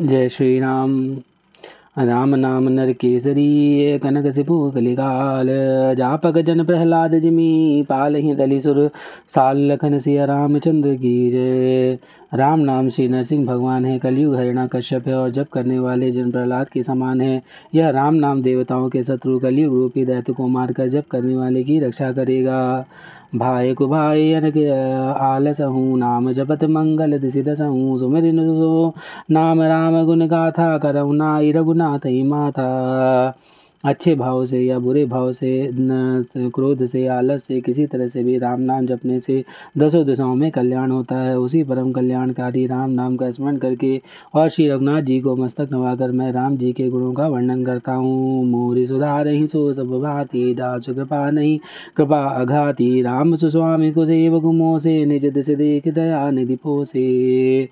जय श्री राम राम नाम नर केसरी कनक सिपु कलिकाल। जापक जन प्रहलाद जिमी, पाल ही दली सुर साल लखन सिया रामचंद्र की जय। राम नाम श्री नरसिंह भगवान है, कलयुग हरिणा कश्यप है और जप करने वाले जन प्रहलाद के समान है। यह राम नाम देवताओं के शत्रु, कलयुग रूपी दैत्य को मारकर जप करने वाले की रक्षा करेगा। भाई को भाई अनक आलस हूँ नाम जपत मंगल दिसित सहूँ सुमिर नाम राम गुण गाथा करऊ नाई रघुनाथ माथा अच्छे भाव से या बुरे भाव से क्रोध से, आलस से, किसी तरह से भी राम नाम जपने से दसों दिशाओं में कल्याण होता है। उसी परम कल्याणकारी राम नाम का स्मरण करके और श्री रघुनाथ जी को मस्तक नवाकर मैं राम जी के गुणों का वर्णन करता हूँ। मोरी सुधार ही सो सब भाती, दास कृपा नहीं, कृपा अघाती। राम सुस्वामी को मोह से निज दिश देख दया निधि पोसे।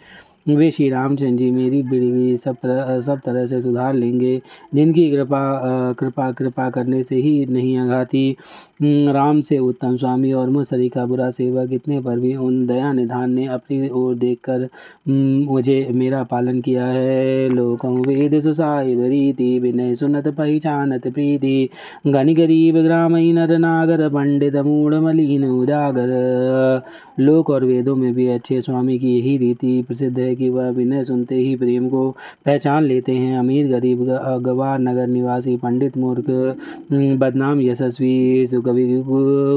वे श्री रामचंद्र जी मेरी बिड़ी सब तरह सब तरह से सुधार लेंगे, जिनकी कृपा कृपा कृपा करने से ही नहीं आघाती। राम से उत्तम स्वामी और मुसरी का बुरा सेवक इतने पर भी उन दया निधान ने अपनी ओर देखकर मुझे मेरा पालन किया है। लोकों वेद सुसाहिब रीति विनय सुनत पहचानत प्रीति। गनि गरीब ग्राम नर नागर, पंडित मूढ़ मलिन उजागर। लोक और वेदों में भी अच्छे स्वामी की यही रीति प्रसिद्ध है कि वह विनय सुनते ही प्रेम को पहचान लेते हैं। अमीर गरीब गवार नगर निवासी पंडित मूर्ख बदनाम यशस्वी, सुकवि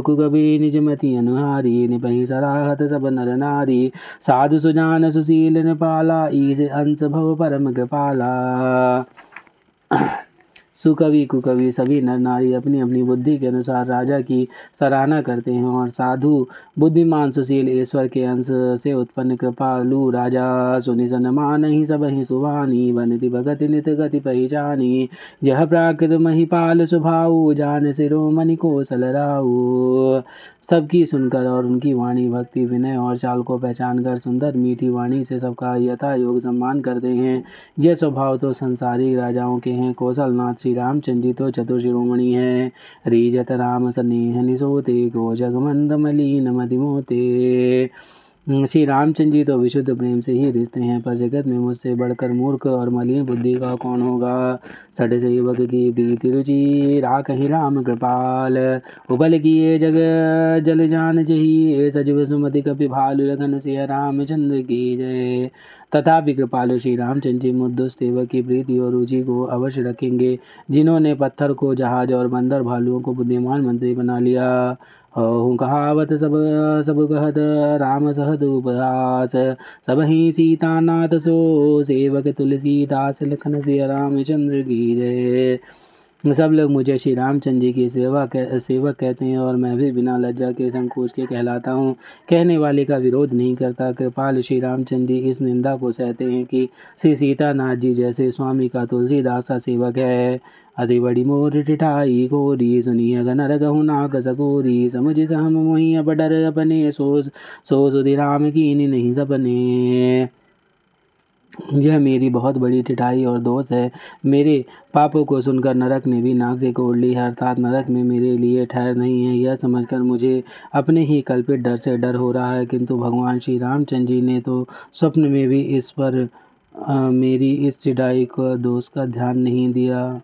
कुकवि, निजमति अनुहारी, निपही सराहत सब नर नारी, साधु सुजान सुशील निपाला, ईज अंश भव परम कृपाला। सुकवि, कुकवि सभी नर नारी अपनी अपनी बुद्धि के अनुसार राजा की सराहना करते हैं और साधु बुद्धिमान सुशील ईश्वर के अंश से उत्पन्न कृपालु राजा सुनि सन मान ही सब ही सुभानी बनति भगति नित गति पहचानी। यह प्राकृत महिपाल स्वभाव जान सिरोमणि को सलराऊ सबकी सुनकर और उनकी वाणी भक्ति विनय और चाल को पहचान कर सुंदर मीठी वाणी से सबका यथा योग सम्मान करते हैं। यह स्वभाव तो संसारी राजाओं के हैं, कौशलनाथ श्री रामचंद्र तो चतुर्शिरोमणि है। रीजत राम सनेह निसोते गो जगमंद मलिन मदिमोते श्री रामचंद्र जी तो विशुद्ध प्रेम से ही रिश्ते हैं, पर जगत में मुझसे बढ़कर मूर्ख और मलिन बुद्धि का कौन होगा? सट युवक की प्रीति रुचि, राख ही राम कृपाल। उबल किए जग, जल जान जही सजीव सुमति कपि भालु लगन से रामचंद्र की जय। तथापि कृपालु श्री रामचंद्र जी मुद्दुस सेवक की प्रीति और रुचि को अवश्य रखेंगे, जिन्होंने पत्थर को जहाज़ और बंदर भालुओं को बुद्धिमान मंत्री बना लिया। हूँ कहावत सब सब कहत राम सहद उपहास। सब ही सीता नाथ सो, सेवक तुलसीदास लखन से रामचंद्र की जय। सब लोग मुझे श्री रामचंद्र जी की सेवा कह, सेवक कहते हैं और मैं भी बिना लज्जा के संकोच के कहलाता हूँ। कहने वाले का विरोध नहीं करता। कृपाल श्री रामचंद्र जी इस निंदा को सहते हैं कि श्री सीतानाथ जी जैसे स्वामी का तुलसीदास का सेवक है। अति बड़ी मोर टिठाई कोरी सुनिय गनर गहु नाग सकोरी समझ सहम मोही अब डर अपने सो सो सुधि राम की नहीं सपने। यह मेरी बहुत बड़ी टिठाई और दोष है। मेरे पापों को सुनकर नरक ने भी नाक से कोड़ ली है अर्थात नरक में मेरे लिए ठहर नहीं है। यह समझकर मुझे अपने ही कल्पित डर से डर हो रहा है किंतु भगवान श्री रामचंद्र जी ने तो स्वप्न में भी इस पर आ, मेरी इस चिढ़ाई को दोष का ध्यान नहीं दिया।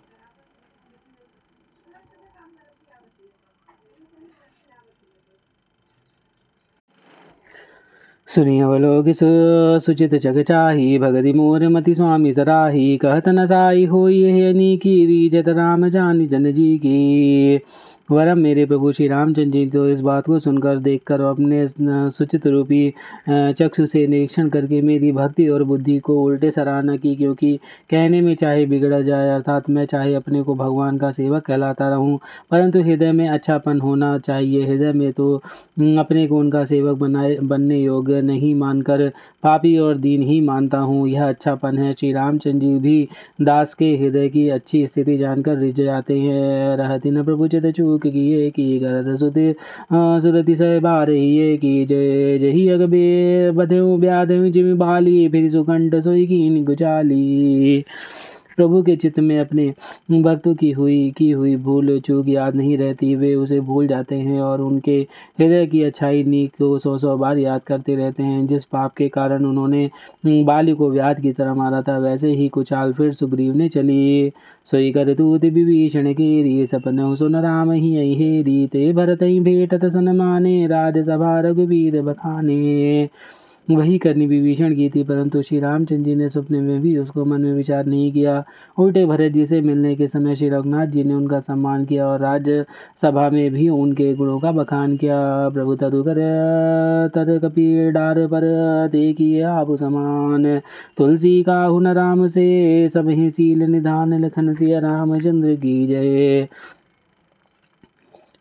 सुनियवलोक सुचित जग चाही, भगति मोर मति स्वामी सराही। कहत न साई हो ये नी की जत राम जानी जन जी की। वरम मेरे प्रभु श्री रामचंद्र जी तो इस बात को सुनकर देखकर अपने सुचित रूपी चक्षु से निरीक्षण करके मेरी भक्ति और बुद्धि को उल्टे सराहना की, क्योंकि कहने में चाहे बिगड़ा जाए, अर्थात मैं चाहे अपने को भगवान का सेवक कहलाता रहूँ, परंतु हृदय में अच्छापन होना चाहिए। हृदय में तो अपने को उनका सेवक बनाए, बनने योग्य नहीं मानकर पापी और दीन ही मानता हूँ। यह अच्छापन है। श्री रामचंद्र जी भी दास के हृदय की अच्छी स्थिति जानकर रिझ जाते हैं। रहती न प्रभु चित की किए की गरद सुति सुरति से बार ही की जय, जही अगबे बधे ब्याधेऊ जिम बाली फिर सुकंठ सोई की गुचाली। प्रभु के चित्त में अपने भक्तों की हुई की हुई भूल, चूक याद नहीं रहती। वे उसे भूल जाते हैं और उनके हृदय की अच्छाई नीक को सौ सौ बार याद करते रहते हैं। जिस पाप के कारण उन्होंने बाली को व्याध की तरह मारा था, वैसे ही कुचाल फिर सुग्रीव ने चली। सोई कर तूत विभीषण के री सपन सुन राम ही हेरी ते भरत ही भेटत सन माने, राजसभा रघुवीर बखाने। वही करनी, विभीषण की थी, परंतु श्री रामचंद्र जी ने सपने में भी उसको मन में विचार नहीं किया। उल्टे भरत जी से मिलने के समय श्री रघुनाथ जी ने उनका सम्मान किया और राज्य सभा में भी उनके गुणों का बखान किया। प्रभु तरु कर तर कपी डार पर देखिए आप समान। तुलसी का हुन राम से सब ही सील निधान, लखन सिया रामचंद्र की जय।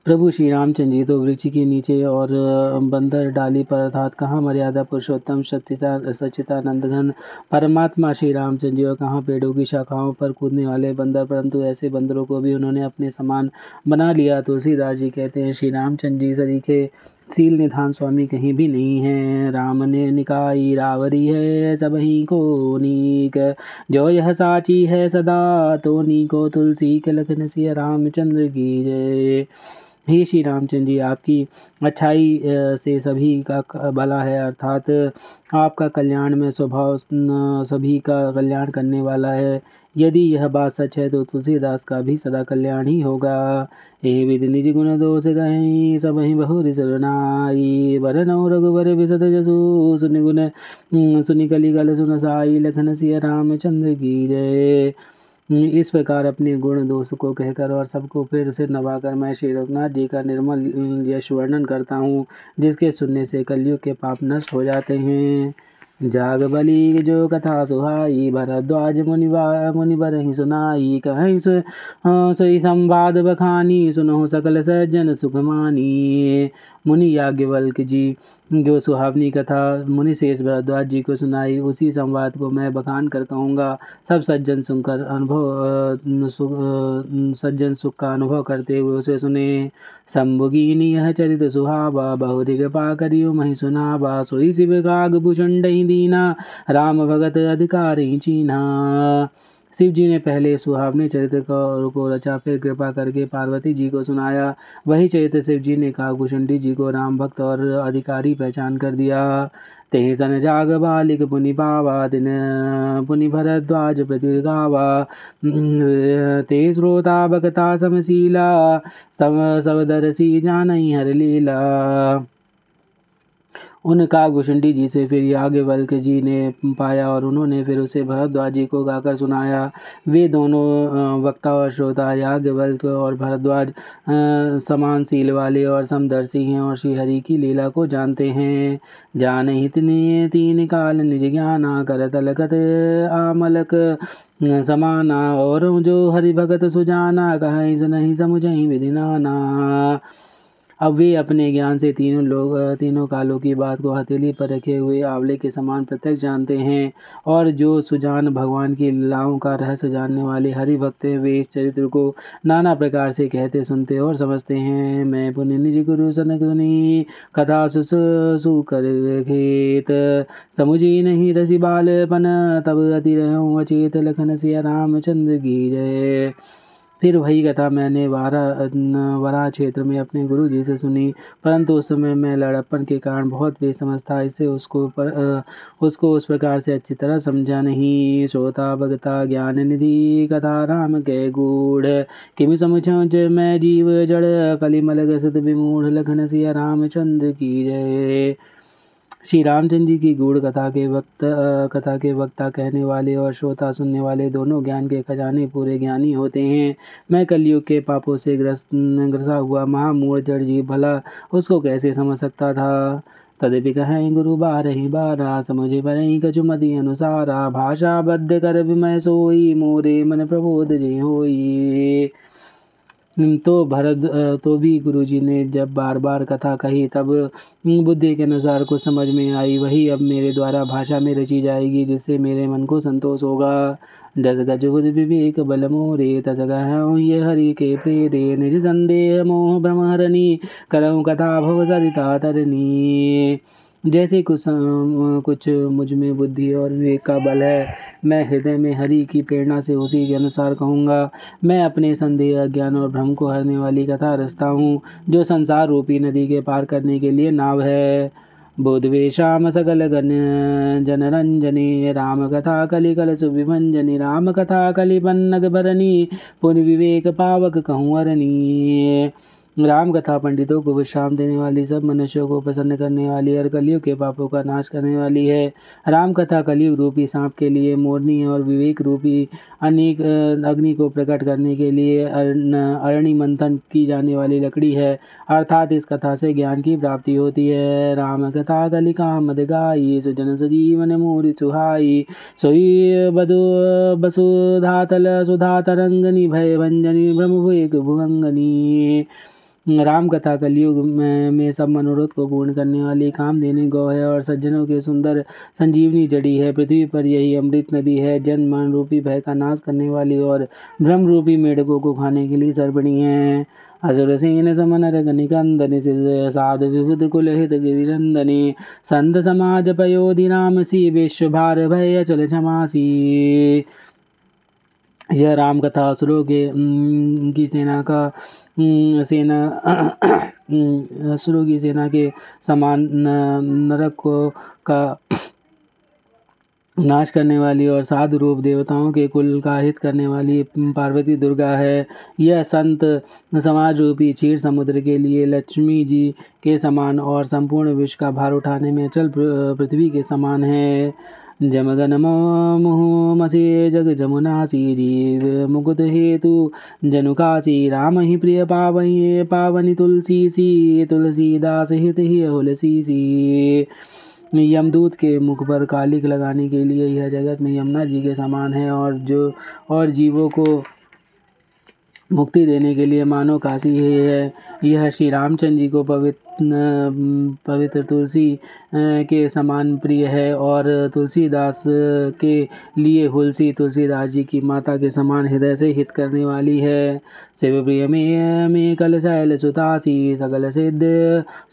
प्रभु श्री रामचंद्र जी तो वृक्ष के नीचे और बंदर डाली पर अर्थात कहाँ मर्यादा, पुरुषोत्तम सचिता सचितानंद घन, परमात्मा श्री रामचंद्र जी और कहाँ पेड़ों की शाखाओं पर कूदने वाले बंदर, परंतु ऐसे बंदरों को भी उन्होंने अपने समान बना लिया। तुलसीदास जी कहते हैं, श्री रामचंद्र जी, सरीखे, सील निधान स्वामी कहीं भी नहीं है। राम ने निकाई रावरी है, सब ही को नीक। जो यह साची है सदा तो नीको तुलसी के लखन सिया रामचंद्र की जय। हे श्री रामचंद्र जी, आपकी अच्छाई से सभी का भला है, अर्थात, आपका कल्याण में स्वभाव सभी का कल्याण करने वाला है। यदि यह बात सच है तो तुलसीदास का भी सदा कल्याण ही होगा। हे विधि निज गुण दोष गहे सब ही बहु सरनाई बर नौ रघुवर विशद जसु, सुनि गुण, सुनि कली गल सुन साई, लखन सिया रामचंद्र की जय। इस प्रकार अपने गुण दोष को कहकर और सबको फिर से नवाकर मैं श्री रघुनाथ जी का निर्मल यश वर्णन करता हूँ जिसके सुनने से कलयुग के पाप नष्ट हो जाते हैं। जाग बली जो कथा सुहाई भरद्वाज मुनि मुनि बर ही सुनाई कहीं सु, सोई संवाद बखानी सुनो सकल सज्जन सुखमानी। मुनि याज्ञवल्क जी, जो सुहावनी कथा मुनि शेष भरद्वाज जी को सुनाई, उसी संवाद को मैं बखान कर कहूँगा। सब सज्जन सुनकर अनुभव सज्जन सुख का अनुभव करते हुए उसे सुने। शंभुगीनी यह चरित सुहावा बहु कृपा करियो मही सुनावा, सोई शिव काग भूषण दीना, राम भगत अधिकारी चीना शिव जी ने पहले सुहावने चरित्र को को रचा, फिर कृपा करके पार्वती जी को सुनाया। वही चरित्र शिव जी ने काकुशुंडी जी को राम भक्त और अधिकारी पहचान कर दिया। ते सन जाग बालिक पुनि पावा दिन पुनि भरद्वाज प्रतिगावा ते श्रोता भक्ता समशीला, सम सवदरसी जान हर लीला। उन काकभूषुंडी जी से फिर याज्ञवल्क जी ने पाया और उन्होंने फिर उसे भरद्वाज जी को गाकर सुनाया। वे दोनों वक्ता और श्रोता याज्ञवल्क और भरद्वाज समान सील वाले और समदर्शी हैं और श्री हरि की लीला को जानते हैं। जान हितने तीन काल निज ज्ञाना कर तलकत आमलक समाना और जो हरि भगत सुजाना, कहीं सुनहि समुझही विधि नाना अब वे अपने ज्ञान से तीनों लोग, तीनों कालों की बात को हथेली पर रखे हुए आंवले के समान प्रत्यक्ष जानते हैं। और जो सुजान भगवान की लीलाओं का रहस्य जानने वाले हरि भक्त हैं, वे इस चरित्र को नाना प्रकार से कहते, सुनते और समझते हैं। मैं पुण्य निज गुरु सन सुनी, कथा सुसु कर खेत। समुझी नहीं रसी बालपन, तब अति रहूँ अचेत लखन सिया रामचंद्र की जय। फिर वही कथा मैंने वारा वरा क्षेत्र में अपने गुरु जी से सुनी। परंतु उस समय मैं लड़प्पन के कारण बहुत बेसमझ था। इससे उसको पर उसको उस प्रकार से अच्छी तरह समझा नहीं। श्रोता, भगता, ज्ञान निधि, कथा राम के गूढ़। किमि समझ मैं जीव जड़, कलिमल गसत विमूढ़, लखन सिया रामचंद्र की जय। श्री रामचंद्र जी की गूढ़ कथा के वक्त कथा के वक्ता कहने वाले और श्रोता सुनने वाले दोनों ज्ञान के खजाने पूरे ज्ञानी होते हैं। मैं कलयुग के पापों से ग्रस्त, ग्रसा हुआ महामूढ़ जड़ जी भला उसको कैसे समझ सकता था? तदपि कहें, गुरु बारही बारा समझे बरही कचुमति अनुसारा भाषा बद्ध कर विमय सोई, मोरे मन प्रबोध जे होई। तो भरत तो भी गुरु जी ने जब बार बार कथा कही, तब बुद्धि के अनुसार कुछ समझ में आई, वही अब मेरे द्वारा भाषा में रची जाएगी, जिससे मेरे मन को संतोष होगा। दस गज बुद्ध विवेक बल मोरे तस ये हरि के प्रेरे, निज संदेह मोह ब्रह्महरणी करऊँ कथा भव सरिता तरनी जैसे कुछ कुछ मुझमें बुद्धि और विवेक का बल है, मैं हृदय में हरि की प्रेरणा से उसी के अनुसार कहूँगा। मैं अपने संदेह अज्ञान और भ्रम को हरने वाली कथा रचता हूँ, जो संसार रूपी नदी के पार करने के लिए नाव है। बोधवेशाम सकल गण जनरंजनी राम कथा सुविभंजनी राम कथा कलिपन्नग भरनी, पुन विवेक पावक कहूँ राम कथा पंडितों को विश्राम देने वाली, सब मनुष्यों को प्रसन्न करने वाली और कलयुग के पापों का नाश करने वाली है। राम कथा कलयुग रूपी सांप के लिए मोरनी और विवेक रूपी अनेक अग्नि को प्रकट करने के लिए अरणी मंथन की जाने वाली लकड़ी है। अर्थात इस कथा से ज्ञान की प्राप्ति होती है। राम कथा कलिका मद गाई, सुजन सजीवन मोरी सुहाई। सोई बधु बसुधातल सुधा तरंगनी भय भंजनी, ब्रह्म भुवंगनी। राम कथा कलयुग में, में सब मनोरथ को पूर्ण करने वाली काम देने गौ है और सज्जनों के सुंदर संजीवनी जड़ी है। पृथ्वी पर यही अमृत नदी है। जन मन रूपी भय का नाश करने वाली और ब्रह्म रूपी मेढकों को खाने के लिए सर्पणी है। असुर सेन समन निकंदन साधु विभुद कुल हित गिरिंदनी संत समाज पयोधि राम सी विश्व भार भय अचल क्षमासी। यह राम कथा असुरों के की सेना का सेना असुरों की सेना के समान नरक को का नाश करने वाली और साधु रूप देवताओं के कुल का हित करने वाली पार्वती दुर्गा है। यह संत समाज रूपी क्षीर समुद्र के लिए लक्ष्मी जी के समान और संपूर्ण विश्व का भार उठाने में चल पृथ्वी के समान है। जमगन मसी जग जमुनासी जीव मुकुत हेतु जनुकासी राम ही प्रिय पावये पावनी तुलसी सी तुलसीदास हित ही हुलसी सी यमदूत के मुख पर कालिक लगाने के लिए यह जगत में यमुना जी के समान है और जो और जीवों को मुक्ति देने के लिए मानो काशी है यह श्री रामचंद्र जी को पवित्र पवित्र तुलसी के समान प्रिय है और तुलसीदास के लिए हुलसी तुलसीदास जी की माता के समान हृदय से हित करने वाली है। शिव प्रिय में में कल शैल सुतासी, सकल सिद्ध,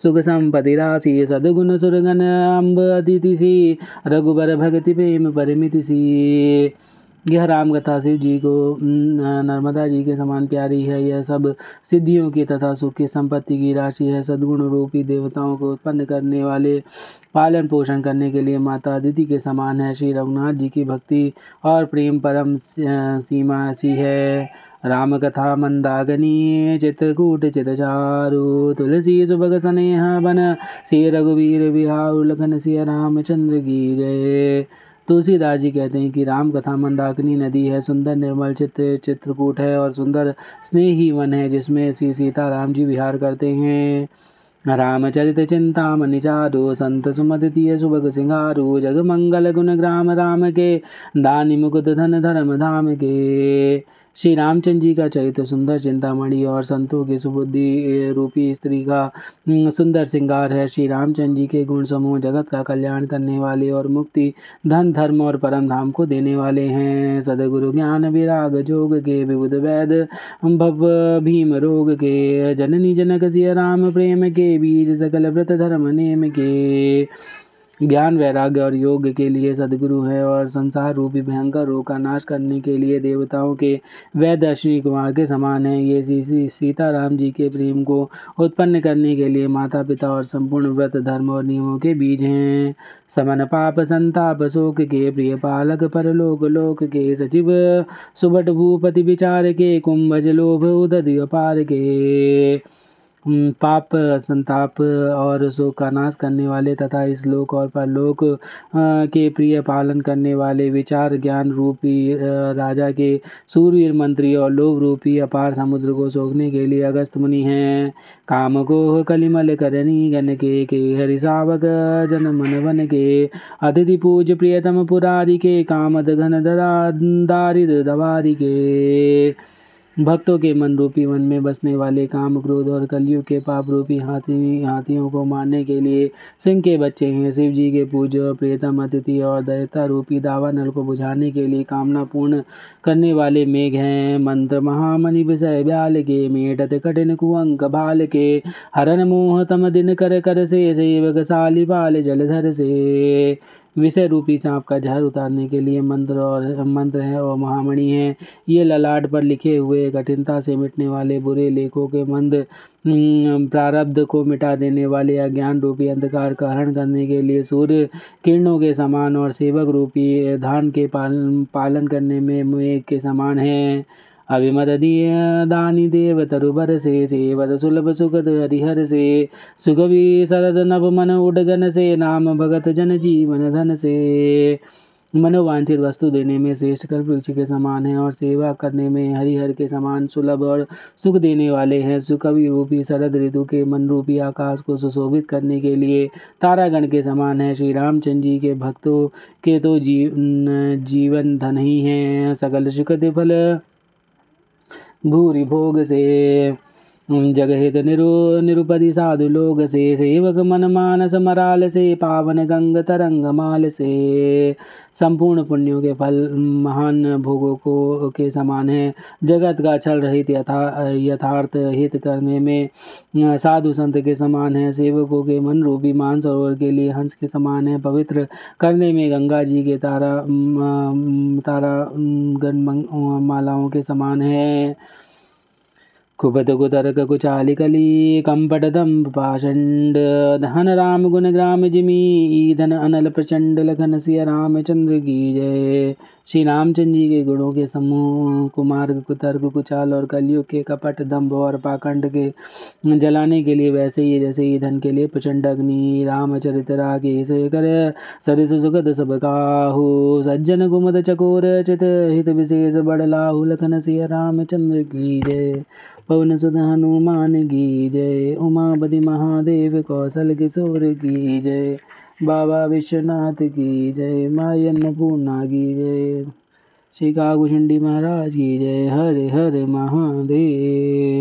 सुख संपति राशि, सदगुण सुरगन अम्ब अतिथि सी, रघुबर भगति प्रेम परिमिति सी। यह राम कथा शिव जी को नर्मदा जी के समान प्यारी है। यह सब सिद्धियों की तथा सुख की संपत्ति की राशि है। सद्गुण रूपी देवताओं को उत्पन्न करने वाले, पालन पोषण करने के लिए माता अदिति के समान है। श्री रघुनाथ जी की भक्ति और प्रेम परम सीमा सी है। राम कथा मंदागनी चित्रकूट चितचारु तुलसी सुभग स्नेह बन। श्री रघुवीर बिहार, लखन सिया रामचंद्र की तुलसीदास जी कहते हैं कि राम कथा मंदाकिनी नदी है, सुंदर निर्मल चित्र चित्रकूट है और सुंदर स्नेही वन है, जिसमें श्री सीता राम जी विहार करते हैं। रामचरित चिंता मनिचारो संत सुमदतीय सुभग सिंगारु जग मंगल गुण ग्राम राम के, दानी मुकुद धन धर्म धाम के। श्री रामचंद्र जी का चरित्र, सुंदर चिंतामणि और संतों की सुबुद्धि रूपी स्त्री का सुंदर श्रृंगार है। श्री रामचंद्र जी के गुण समूह जगत का कल्याण करने वाले और मुक्ति, धन, धर्म और परम धाम को देने वाले हैं। सदगुरु ज्ञान विराग, जोग के विबुध वैद भव भीम रोग के, जननी जनक सिया राम प्रेम के, बीज सकल व्रत धर्म नेम के। ज्ञान, वैराग्य और योग के लिए सदगुरु है और संसार रूपी भयंकर रोग का नाश करने के लिए देवताओं के वैद्य अश्विनी कुमार के समान है। ये सीताराम जी के प्रेम को उत्पन्न करने के लिए माता पिता और संपूर्ण व्रत, धर्म और नियमों के बीज हैं। समन पाप, संताप, शोक के प्रिय पालक पर लोक के सचिव सुबट भूपति विचार के कुंभज लोभ उदय अपार के। पाप, संताप और शोक का नाश करने वाले तथा इस लोक और परलोक के प्रिय पालन करने वाले विचार ज्ञान रूपी राजा के सूर्य मंत्री और लोभ रूपी अपार समुद्र को सोखने के लिए अगस्त मुनि हैं। काम को कलिमल करनी गण के के हरिशावक जन मन वन के, अतिथि पूज प्रियतम पुरारी के कामद घन दारिद दवारी के। भक्तों के मन रूपी वन में बसने वाले काम क्रोध और कलयुग के पाप रूपी हाथी, हाथियों को मारने के लिए सिंह के बच्चे हैं। शिव जी के पूज्य, प्रियतम अतिथि और दैता रूपी दावानल को बुझाने के लिए कामना पूर्ण करने वाले मेघ हैं। मंत्र महामणि विषय ब्याल के मेटत कठिन कुअंक भाल के हरण मोह तम दिन कर कर से सेवक साली बाल जलधर से। विषय रूपी सांप का जहर उतारने के लिए मंत्र और, मंत्र है और महामणि है। ये ललाट पर लिखे हुए कठिनता से मिटने वाले बुरे लेखों के मंद प्रारब्ध को मिटा देने वाले अज्ञान रूपी अंधकार का हरण करने के लिए सूर्य किरणों के समान और सेवक रूपी धान के पालन पालन करने में मेघ के समान है। अभिमदीय दानी देव तरुबर से सेवत सुलभ सुखद हरिहर से सुखवी शरद नभ मन उडगन से नाम भगत जन जीवन धन से मनोवांछित वस्तु देने में श्रेष्ठ कल्प वृक्ष के समान है और सेवा करने में हरिहर के समान सुलभ और सुख देने वाले हैं। सुकवि रूपी शरद ऋतु के मन रूपी आकाश को सुशोभित करने के लिए तारागण के समान है। श्री रामचंद्र जी के भक्तों के तो जीव जीवन धन ही हैं। सकल सुख फल भूरि भोग से। जगहित निरु निरुपति साधु लोग से सेवक मन मानस मराल से पावन गंग तरंग माल से संपूर्ण पुण्यों के फल, महान भोगों को, के समान है। जगत का छल रहित यथा, यथार्थ हित करने में साधु संत के समान है। सेवकों के मन रूपी मान सरोवर के लिए हंस के समान है। पवित्र करने में गंगा जी के तारा तारा गण मालाओं के समान है। दम्भ पाषंड धन राम गुण ग्राम जिमी ईधन अनल प्रचंड लखन सिया रामचंद्र की जय। श्री रामचंद्र जी के गुणों के समूह, कुमार्ग, कुतर्क, कुचाल और कलियुग के कपट दम्भ और पाखंड के जलाने के लिए वैसे ही, जैसे ईंधन के लिए प्रचंड अग्नि, रामचरित रागे से कर, सरिस सुगद सब काहू, सज्जन गुमद चकोर चित हित विशेष बड़लाहु लखन सिया रामचंद्र की जय। पवन सुध हनुमान की जय, उमापति महादेव कौशल किशोर की जय। बाबा विश्वनाथ की जय, माई अन्नपूर्णा की जय। श्री काकुशुंडी महाराज की जय, हरे हरे महादेव।